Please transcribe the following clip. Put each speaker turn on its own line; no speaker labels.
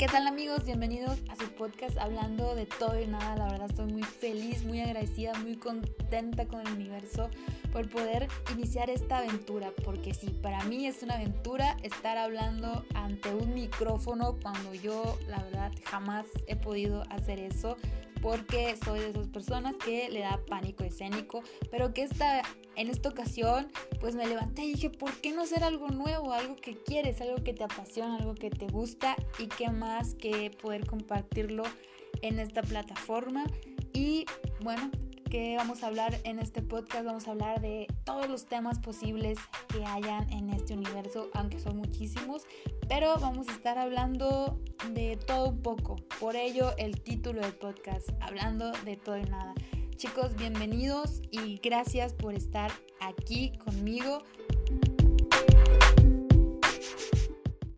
¿Qué tal amigos? Bienvenidos a su podcast hablando de todo y nada. La verdad estoy muy feliz, muy agradecida, muy contenta con el universo por poder iniciar esta aventura. Porque sí, para mí es una aventura estar hablando ante un micrófono cuando yo la verdad jamás he podido hacer eso porque soy de esas personas que le da pánico escénico, pero que esta, en esta ocasión pues me levanté y dije, ¿por qué no hacer algo nuevo, algo que quieres, algo que te apasiona, algo que te gusta y qué más que poder compartirlo en esta plataforma? Y bueno, que vamos a hablar en este podcast. Vamos a hablar de todos los temas posibles que hayan en este universo, aunque son muchísimos, pero vamos a estar hablando de todo un poco. Por ello el título del podcast, hablando de todo y nada. Chicos, bienvenidos y gracias por estar aquí conmigo.